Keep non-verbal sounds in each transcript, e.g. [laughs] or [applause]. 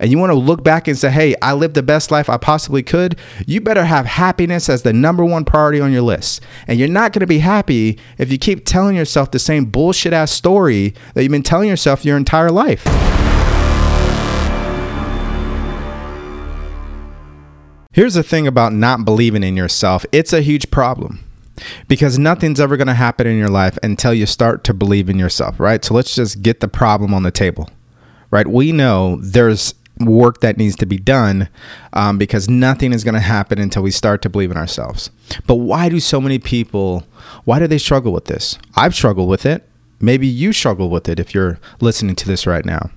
and you want to look back and say, hey, I lived the best life I possibly could, you better have happiness as the number one priority on your list. And you're not going to be happy if you keep telling yourself the same bullshit ass story that you've been telling yourself your entire life. Here's the thing about not believing in yourself it's a huge problem because nothing's ever going to happen in your life until you start to believe in yourself, right? So let's just get the problem on the table, right? We know there's work that needs to be done um, because nothing is going to happen until we start to believe in ourselves. But why do so many people, why do they struggle with this? I've struggled with it. Maybe you struggle with it if you're listening to this right now.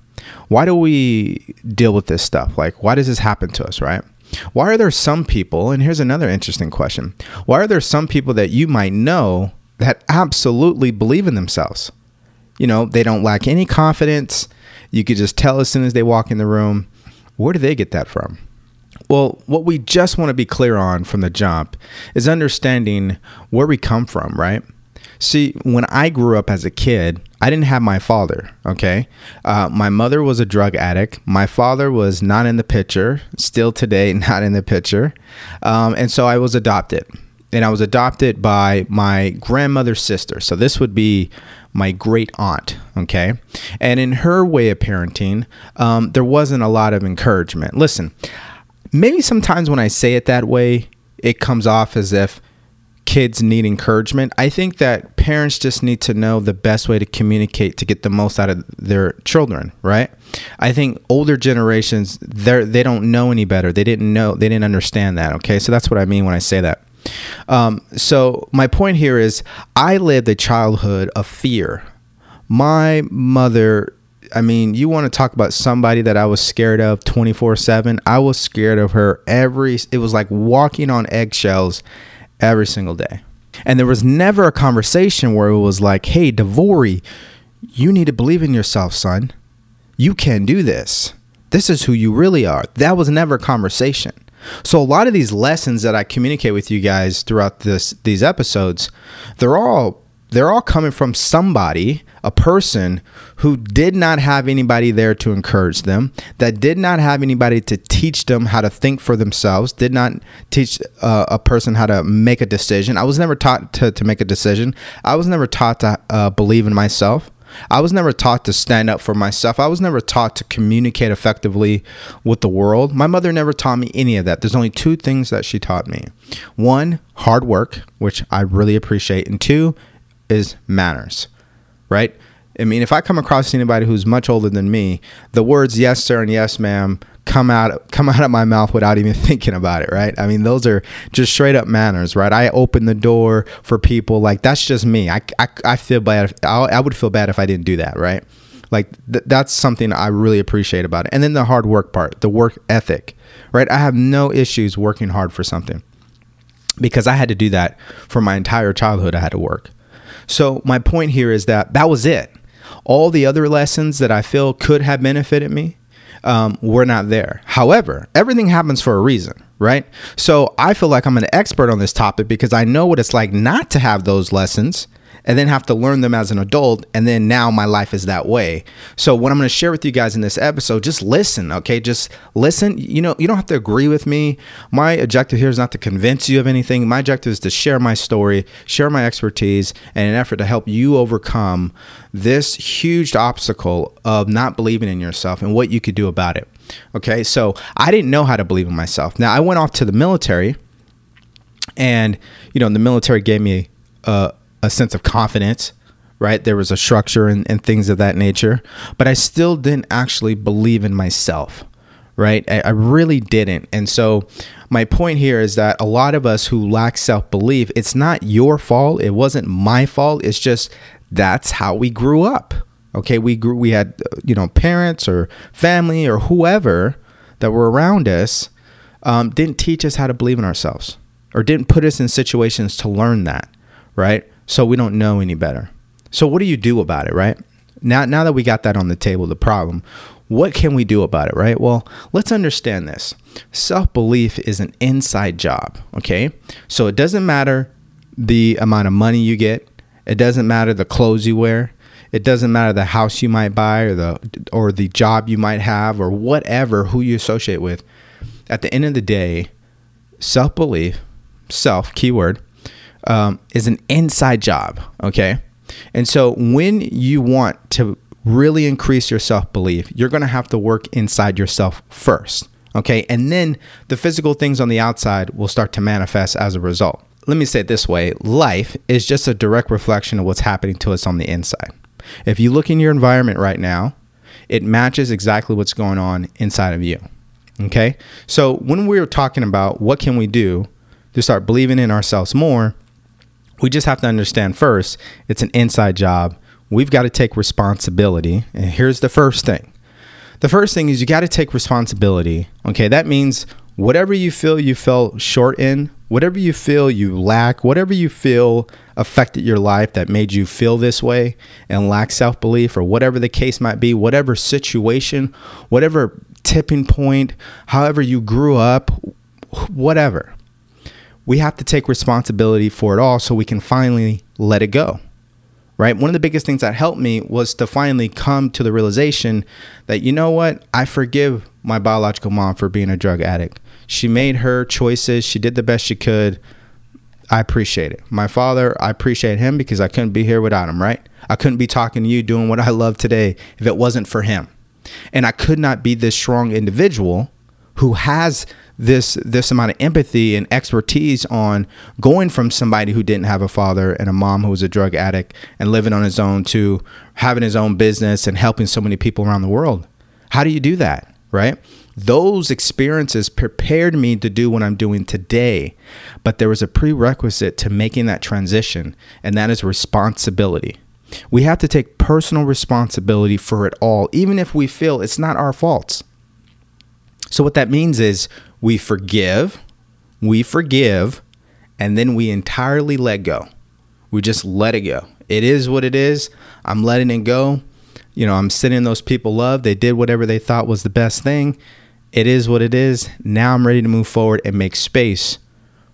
Why do we deal with this stuff? Like, why does this happen to us, right? Why are there some people, and here's another interesting question why are there some people that you might know that absolutely believe in themselves? You know, they don't lack any confidence. You could just tell as soon as they walk in the room. Where do they get that from? Well, what we just want to be clear on from the jump is understanding where we come from, right? See, when I grew up as a kid, I didn't have my father. Okay, uh, my mother was a drug addict. My father was not in the picture. Still today, [laughs] not in the picture. Um, and so I was adopted, and I was adopted by my grandmother's sister. So this would be my great aunt. Okay, and in her way of parenting, um, there wasn't a lot of encouragement. Listen, maybe sometimes when I say it that way, it comes off as if kids need encouragement. I think that parents just need to know the best way to communicate to get the most out of their children, right? I think older generations they they don't know any better. They didn't know they didn't understand that, okay? So that's what I mean when I say that. Um, so my point here is I lived a childhood of fear. My mother I mean, you want to talk about somebody that I was scared of 24 7. I was scared of her every, it was like walking on eggshells every single day. And there was never a conversation where it was like, hey, Devory, you need to believe in yourself, son. You can do this. This is who you really are. That was never a conversation. So a lot of these lessons that I communicate with you guys throughout this these episodes, they're all they're all coming from somebody, a person who did not have anybody there to encourage them, that did not have anybody to teach them how to think for themselves, did not teach uh, a person how to make a decision. I was never taught to, to make a decision. I was never taught to uh, believe in myself. I was never taught to stand up for myself. I was never taught to communicate effectively with the world. My mother never taught me any of that. There's only two things that she taught me one, hard work, which I really appreciate, and two, is manners, right? I mean, if I come across anybody who's much older than me, the words "yes, sir" and "yes, ma'am" come out come out of my mouth without even [laughs] thinking about it, right? I mean, those are just straight up manners, right? I open the door for people like that's just me. I, I, I feel bad. If, I, I would feel bad if I didn't do that, right? Like th- that's something I really appreciate about it. And then the hard work part, the work ethic, right? I have no issues working hard for something because I had to do that for my entire childhood. I had to work. So my point here is that that was it. All the other lessons that I feel could have benefited me um, were not there. However, everything happens for a reason, right? So I feel like I'm an expert on this topic because I know what it's like not to have those lessons and then have to learn them as an adult. And then now my life is that way. So, what I'm going to share with you guys in this episode, just listen, okay? Just listen. You know, you don't have to agree with me. My objective here is not to convince you of anything. My objective is to share my story, share my expertise, and an effort to help you overcome this huge obstacle of not believing in yourself and what you could do about it. Okay, so I didn't know how to believe in myself. Now, I went off to the military, and, you know, the military gave me a, a sense of confidence, right? There was a structure and, and things of that nature, but I still didn't actually believe in myself, right? I, I really didn't. And so, my point here is that a lot of us who lack self belief, it's not your fault. It wasn't my fault. It's just that's how we grew up. Okay, we grew. We had you know parents or family or whoever that were around us um, didn't teach us how to believe in ourselves or didn't put us in situations to learn that, right? So we don't know any better. So what do you do about it, right? Now now that we got that on the table, the problem, what can we do about it, right? Well, let's understand this. Self-belief is an inside job, okay? So it doesn't matter the amount of money you get, it doesn't matter the clothes you wear, It doesn't matter the house you might buy or the or the job you might have or whatever who you associate with. At the end of the day, self belief, self keyword, um, is an inside job. Okay, and so when you want to really increase your self belief, you're going to have to work inside yourself first. Okay, and then the physical things on the outside will start to manifest as a result. Let me say it this way life is just a direct reflection of what's happening to us on the inside. If you look in your environment right now, it matches exactly what's going on inside of you. Okay? So when we are talking about what can we do to start believing in ourselves more, we just have to understand first, it's an inside job. We've got to take responsibility. And here's the first thing. The first thing is you got to take responsibility. Okay? That means whatever you feel you fell short in, whatever you feel you lack, whatever you feel affected your life that made you feel this way and lack self belief, or whatever the case might be, whatever situation, whatever tipping point, however you grew up, whatever. We have to take responsibility for it all so we can finally let it go. Right? One of the biggest things that helped me was to finally come to the realization that, you know what? I forgive my biological mom for being a drug addict. She made her choices, she did the best she could. I appreciate it. My father, I appreciate him because I couldn't be here without him, right? I couldn't be talking to you doing what I love today if it wasn't for him. And I could not be this strong individual who has this this amount of empathy and expertise on going from somebody who didn't have a father and a mom who was a drug addict and living on his own to having his own business and helping so many people around the world. How do you do that? right? Those experiences prepared me to do what I'm doing today. But there was a prerequisite to making that transition, and that is responsibility. We have to take personal responsibility for it all, even if we feel it's not our faults. So, what that means is we forgive, we forgive, and then we entirely let go. We just let it go. It is what it is. I'm letting it go you know, I'm sending those people love. They did whatever they thought was the best thing. It is what it is. Now I'm ready to move forward and make space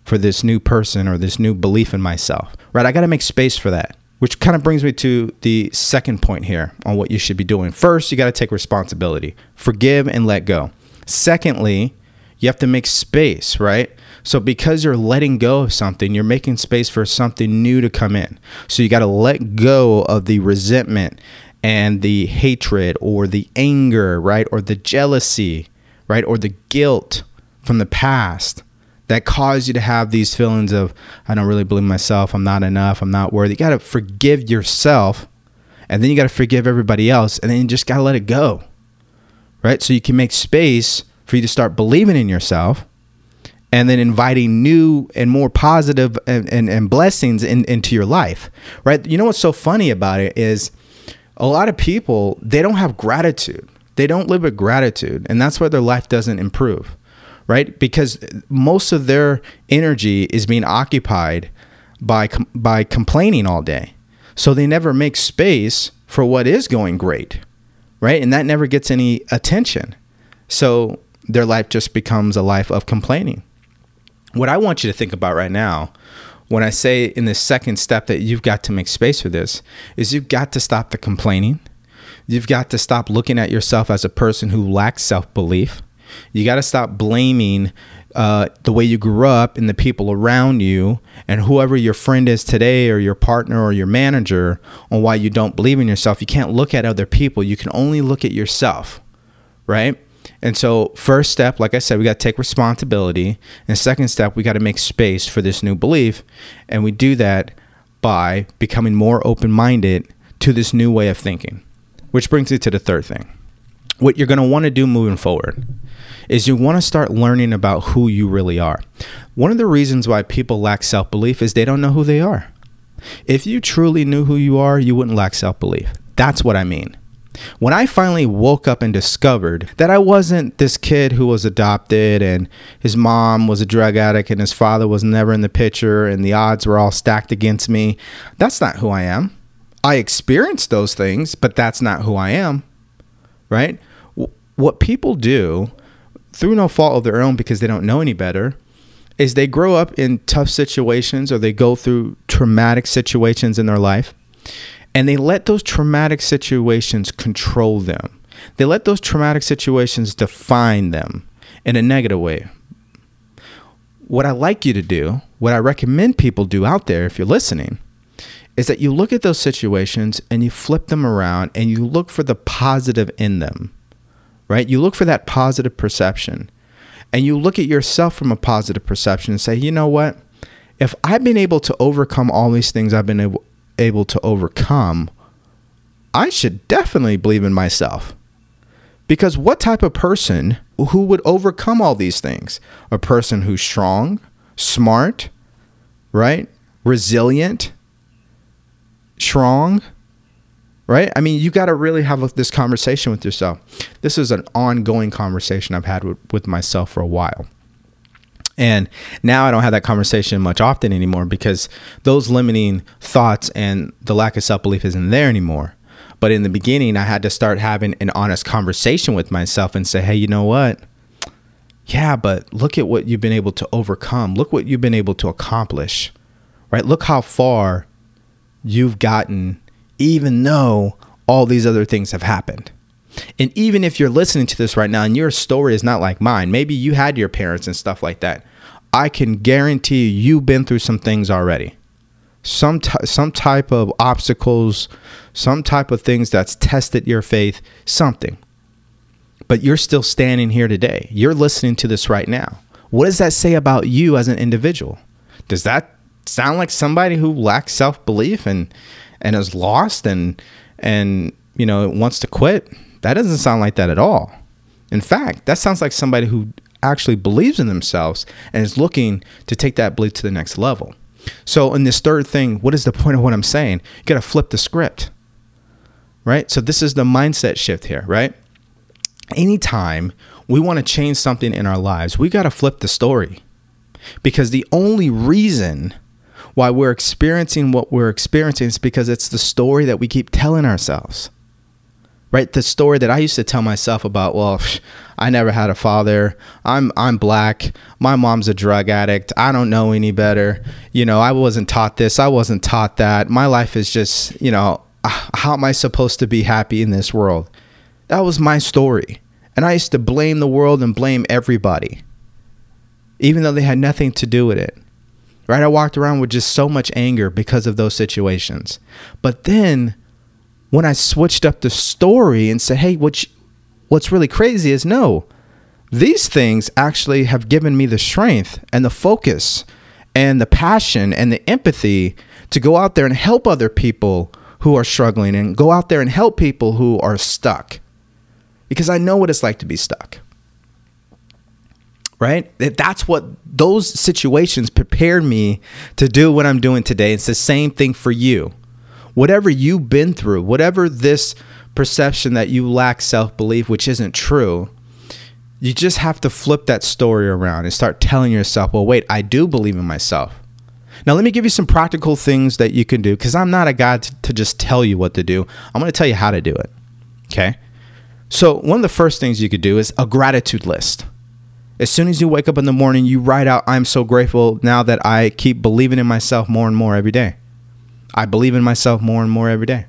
for this new person or this new belief in myself. Right? I got to make space for that. Which kind of brings me to the second point here on what you should be doing. First, you got to take responsibility, forgive and let go. Secondly, you have to make space, right? So because you're letting go of something, you're making space for something new to come in. So you got to let go of the resentment and the hatred or the anger, right? Or the jealousy, right? Or the guilt from the past that caused you to have these feelings of, I don't really believe myself, I'm not enough, I'm not worthy. You got to forgive yourself and then you got to forgive everybody else and then you just got to let it go, right? So you can make space for you to start believing in yourself and then inviting new and more positive and, and, and blessings in, into your life, right? You know what's so funny about it is a lot of people they don't have gratitude they don't live with gratitude and that's why their life doesn't improve right because most of their energy is being occupied by by complaining all day so they never make space for what is going great right and that never gets any attention so their life just becomes a life of complaining what i want you to think about right now when I say in the second step that you've got to make space for this, is you've got to stop the complaining. You've got to stop looking at yourself as a person who lacks self belief. You got to stop blaming uh, the way you grew up and the people around you and whoever your friend is today or your partner or your manager on why you don't believe in yourself. You can't look at other people. You can only look at yourself, right? And so, first step, like I said, we got to take responsibility. And second step, we got to make space for this new belief. And we do that by becoming more open minded to this new way of thinking. Which brings me to the third thing. What you're going to want to do moving forward is you want to start learning about who you really are. One of the reasons why people lack self belief is they don't know who they are. If you truly knew who you are, you wouldn't lack self belief. That's what I mean. When I finally woke up and discovered that I wasn't this kid who was adopted and his mom was a drug addict and his father was never in the picture and the odds were all stacked against me, that's not who I am. I experienced those things, but that's not who I am. Right? What people do through no fault of their own because they don't know any better is they grow up in tough situations or they go through traumatic situations in their life And they let those traumatic situations control them. They let those traumatic situations define them in a negative way. What I like you to do, what I recommend people do out there if you're listening, is that you look at those situations and you flip them around and you look for the positive in them, right? You look for that positive perception and you look at yourself from a positive perception and say, you know what? If I've been able to overcome all these things I've been able, able to overcome, I should definitely believe in myself. Because what type of person who would overcome all these things? A person who's strong, smart, right? Resilient, strong, right? I mean, you got to really have this conversation with yourself. This is an ongoing conversation I've had with, with myself for a while. And now I don't have that conversation much often anymore because those limiting thoughts and the lack of self belief isn't there anymore. But in the beginning, I had to start having an honest conversation with myself and say, hey, you know what? Yeah, but look at what you've been able to overcome. Look what you've been able to accomplish, right? Look how far you've gotten, even though all these other things have happened. And even if you're listening to this right now and your story is not like mine, maybe you had your parents and stuff like that. I can guarantee you, you've been through some things already. Some, t- some type of obstacles, some type of things that's tested your faith, something. But you're still standing here today. You're listening to this right now. What does that say about you as an individual? Does that sound like somebody who lacks self belief and and is lost and and you know wants to quit. That doesn't sound like that at all. In fact, that sounds like somebody who actually believes in themselves and is looking to take that belief to the next level. So, in this third thing, what is the point of what I'm saying? You got to flip the script, right? So, this is the mindset shift here, right? Anytime we want to change something in our lives, we got to flip the story because the only reason why we're experiencing what we're experiencing is because it's the story that we keep telling ourselves. Right? The story that I used to tell myself about, well, I never had a father. I'm I'm black. My mom's a drug addict. I don't know any better. You know, I wasn't taught this. I wasn't taught that. My life is just, you know, how am I supposed to be happy in this world? That was my story. And I used to blame the world and blame everybody, even though they had nothing to do with it right? I walked around with just so much anger because of those situations. But then when I switched up the story and said, hey, what what's really crazy is no, these things actually have given me the strength and the focus and the passion and the empathy to go out there and help other people who are struggling and go out there and help people who are stuck. Because I know what it's like to be stuck right? That's what those situations prepared me to do what I'm doing today. It's the same thing for you. Whatever you've been through, whatever this perception that you lack self belief, which isn't true, you just have to flip that story around and start telling yourself, well, wait, I do believe in myself. Now, let me give you some practical things that you can do because I'm not a guy to, to just tell you what to do. I'm going to tell you how to do it. Okay. So, one of the first things you could do is a gratitude list. As soon as you wake up in the morning, you write out, I'm so grateful now that I keep believing in myself more and more every day. I believe in myself more and more every day.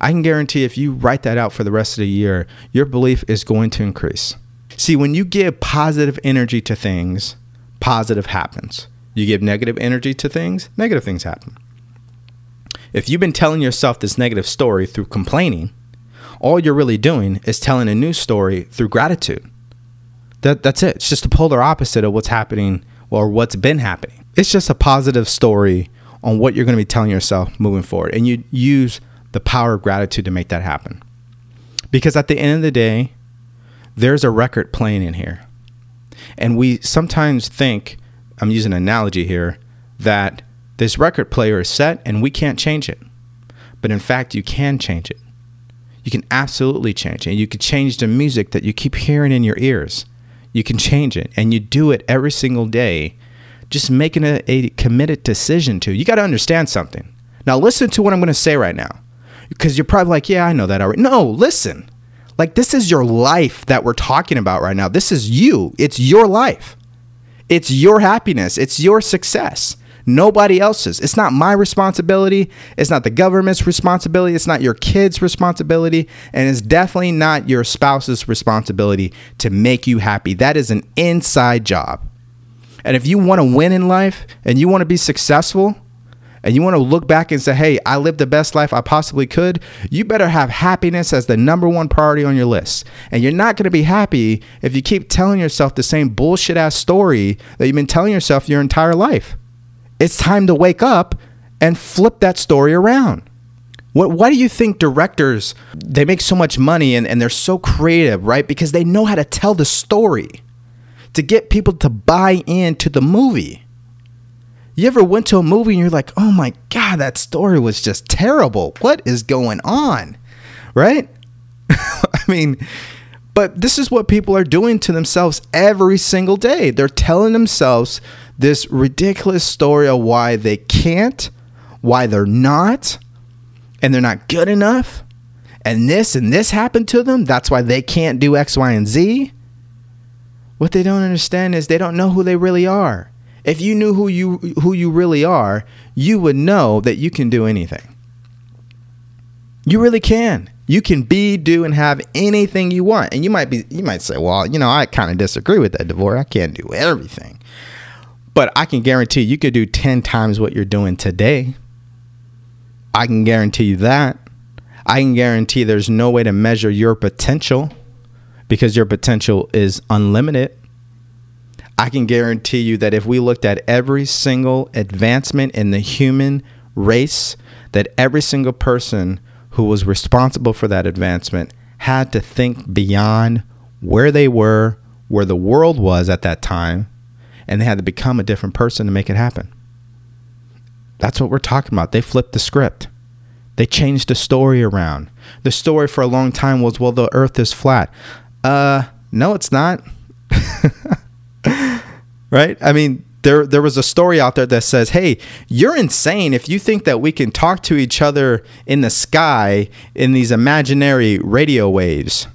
I can guarantee if you write that out for the rest of the year, your belief is going to increase. See, when you give positive energy to things, positive happens. You give negative energy to things, negative things happen. If you've been telling yourself this negative story through complaining, all you're really doing is telling a new story through gratitude. That that's it. It's just the polar opposite of what's happening or what's been happening. It's just a positive story on what you're going to be telling yourself moving forward, and you use the power of gratitude to make that happen. Because at the end of the day, there's a record playing in here, and we sometimes think I'm using an analogy here that this record player is set and we can't change it. But in fact, you can change it. You can absolutely change it. And You can change the music that you keep hearing in your ears you can change it. And you do it every single day just making a, a committed decision to. You got to understand something. Now listen to what i'm going to say right now because you're probably like yeah i know that already. No listen. Like this is your life that we're talking about right now. This is you. It's your life. It's your happiness. It's your success Nobody else's. It's not my responsibility. It's not the government's responsibility. It's not your kid's responsibility. And it's definitely not your spouse's responsibility to make you happy. That is an inside job. And if you want to win in life and you want to be successful, and you want to look back and say, hey, I lived the best life I possibly could, you better have happiness as the number one priority on your list. And you're not going to be happy if you keep telling yourself the same bullshit ass story that you've been telling yourself your entire life. It's time to wake up and flip that story around. What, why do you think directors they make so much money and, and they're so creative, right? Because they know how to tell the story to get people to buy into the movie. You ever went to a movie and you're like, oh my God, that story was just terrible. What is going on? Right? [laughs] I mean, but this is what people are doing to themselves every single day. They're telling themselves this ridiculous story of why they can't, why they're not, and they're not good enough. And this and this happened to them. That's why they can't do X, Y, and Z. What they don't understand is they don't know who they really are. If you knew who you who you really are, you would know that you can do anything. You really can. You can be, do, and have anything you want. And you might be you might say, well, you know, I kind of disagree with that, DeVore. I can't do everything. But I can guarantee you could do 10 times what you're doing today. I can guarantee you that. I can guarantee there's no way to measure your potential because your potential is unlimited. I can guarantee you that if we looked at every single advancement in the human race, that every single person who was responsible for that advancement had to think beyond where they were, where the world was at that time, and they had to become a different person to make it happen. That's what we're talking about. They flipped the script. They changed the story around. The story for a long time was, well, the earth is flat. Uh, no, it's not. [laughs] right? I mean, there there was a story out there that says, "Hey, you're insane if you think that we can talk to each other in the sky in these imaginary radio waves."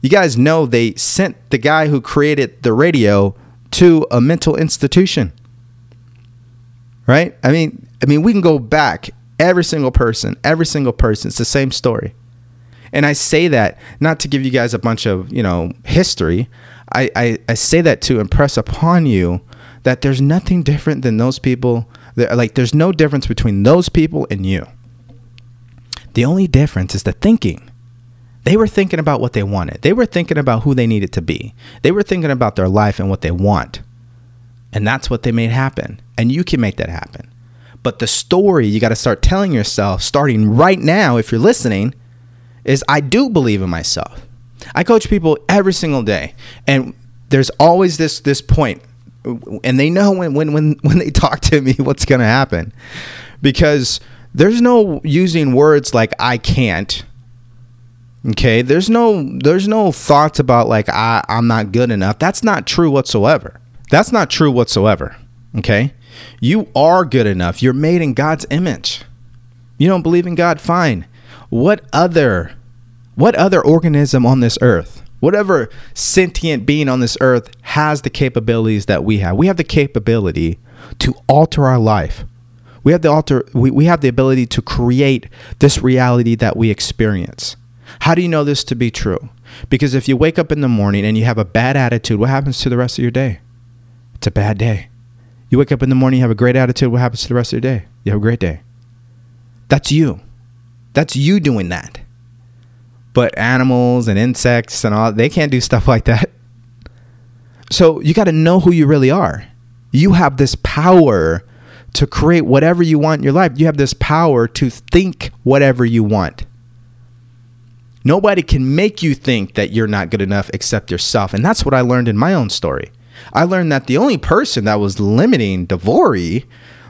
You guys know they sent the guy who created the radio to a mental institution. Right? I mean, I mean, we can go back every single person, every single person. It's the same story. And I say that not to give you guys a bunch of, you know, history. I, I, I say that to impress upon you that there's nothing different than those people. That, like, there's no difference between those people and you. The only difference is the thinking. They were thinking about what they wanted. They were thinking about who they needed to be. They were thinking about their life and what they want. And that's what they made happen. And you can make that happen. But the story you got to start telling yourself, starting right now, if you're listening, is I do believe in myself. I coach people every single day, and there's always this this point, and they know when when when [laughs] when they talk to me [laughs] what's gonna happen, because there's no using words like I can't. Okay, there's no there's no thoughts about like I I'm not good enough. That's not true whatsoever. That's not true whatsoever. Okay, you are good enough. You're made in God's image. You don't believe in God? Fine. What other what other organism on this earth, whatever sentient being on this earth has the capabilities that we have? We have the capability to alter our life. We have the alter we, we have the ability to create this reality that we experience. How do you know this to be true? Because if you wake up in the morning and you have a bad attitude, what happens to the rest of your day? It's a bad day. You wake up in the morning, you have a great attitude, what happens to the rest of your day? You have a great day. That's you. That's you doing that. But animals and insects and all, they can't do stuff like that. So you got to know who you really are. You have this power to create whatever you want in your life. You have this power to think whatever you want. Nobody can make you think that you're not good enough except yourself. And that's what I learned in my own story. I learned that the only person that was limiting Devory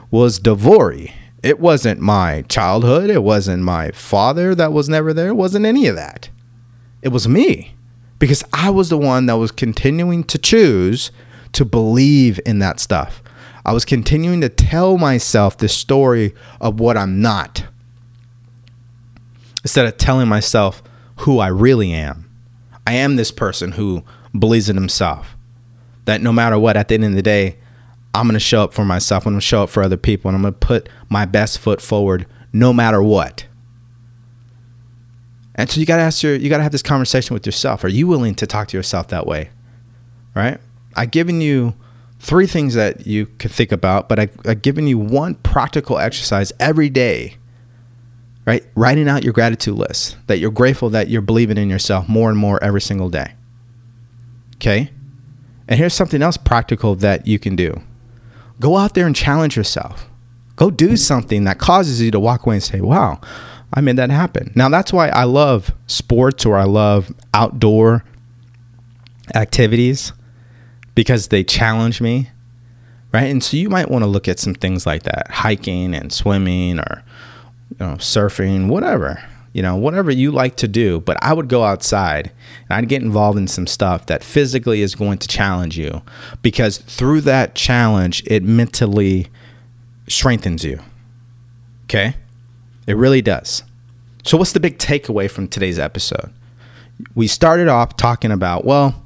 was Devory. It wasn't my childhood. It wasn't my father that was never there. It wasn't any of that. It was me because I was the one that was continuing to choose to believe in that stuff. I was continuing to tell myself the story of what I'm not instead of telling myself who I really am. I am this person who believes in himself. That no matter what, at the end of the day, I'm going to show up for myself. I'm going to show up for other people. And I'm going to put my best foot forward no matter what. And so you got to ask your, you got to have this conversation with yourself. Are you willing to talk to yourself that way? Right? I've given you three things that you could think about, but I, I've given you one practical exercise every day right? Writing out your gratitude list that you're grateful that you're believing in yourself more and more every single day. Okay? And here's something else practical that you can do go out there and challenge yourself. Go do something that causes you to walk away and say, wow, I made that happen. Now, that's why I love sports or I love outdoor activities because they challenge me, right? And so you might want to look at some things like that hiking and swimming or you know, surfing, whatever, you know, whatever you like to do. But I would go outside and I'd get involved in some stuff that physically is going to challenge you because through that challenge, it mentally strengthens you. Okay? It really does. So, what's the big takeaway from today's episode? We started off talking about, well,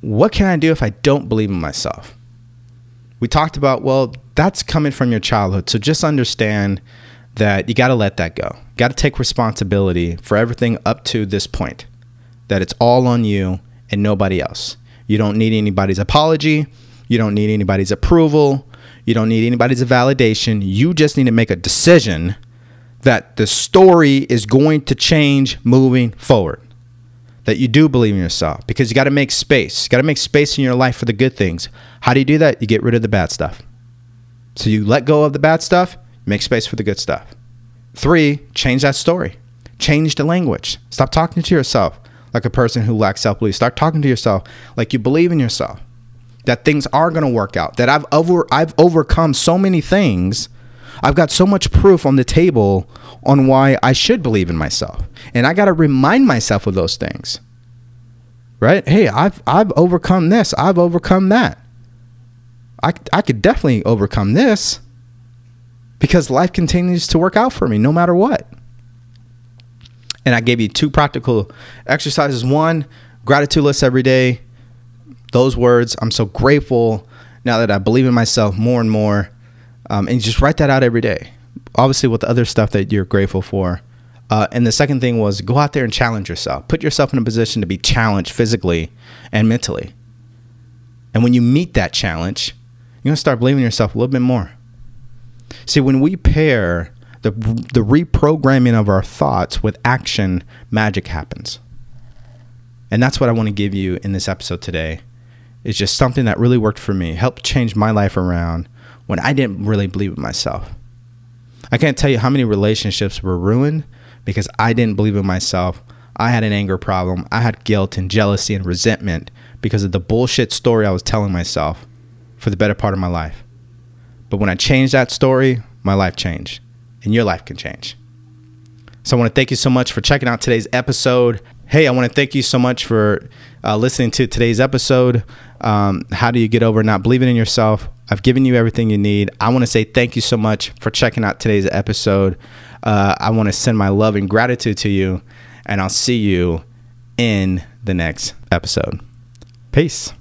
what can I do if I don't believe in myself? We talked about, well, that's coming from your childhood. So just understand that you got to let that go. Got to take responsibility for everything up to this point. That it's all on you and nobody else. You don't need anybody's apology. You don't need anybody's approval. You don't need anybody's validation. You just need to make a decision that the story is going to change moving forward. That you do believe in yourself because you got to make space. You got to make space in your life for the good things. How do you do that? You get rid of the bad stuff. So you let go of the bad stuff Make space for the good stuff. Three, change that story. Change the language. Stop talking to yourself like a person who lacks self belief. Start talking to yourself like you believe in yourself. That things are going to work out. That I've over I've overcome so many things. I've got so much proof on the table on why I should believe in myself. And I got to remind myself of those things. Right? Hey, I've I've overcome this. I've overcome that. I I could definitely overcome this because life continues to work out for me no matter what. And I gave you two practical exercises. One, gratitude list every day. Those words, I'm so grateful now that I believe in myself more and more. Um, and just write that out every day. Obviously, with the other stuff that you're grateful for. Uh, and the second thing was go out there and challenge yourself. Put yourself in a position to be challenged physically and mentally. And when you meet that challenge, you're going to start believing in yourself a little bit more. See, when we pair the, the reprogramming of our thoughts with action, magic happens. And that's what I want to give you in this episode today. It's just something that really worked for me, helped change my life around when I didn't really believe in myself. I can't tell you how many relationships were ruined because I didn't believe in myself. I had an anger problem. I had guilt and jealousy and resentment because of the bullshit story I was telling myself for the better part of my life. But when I changed that story, my life changed, and your life can change. So I want to thank you so much for checking out today's episode. Hey, I want to thank you so much for uh, listening to today's episode. Um, how do you get over not believing in yourself? I've given you everything you need. I want to say thank you so much for checking out today's episode. Uh, I want to send my love and gratitude to you, and I'll see you in the next episode. Peace.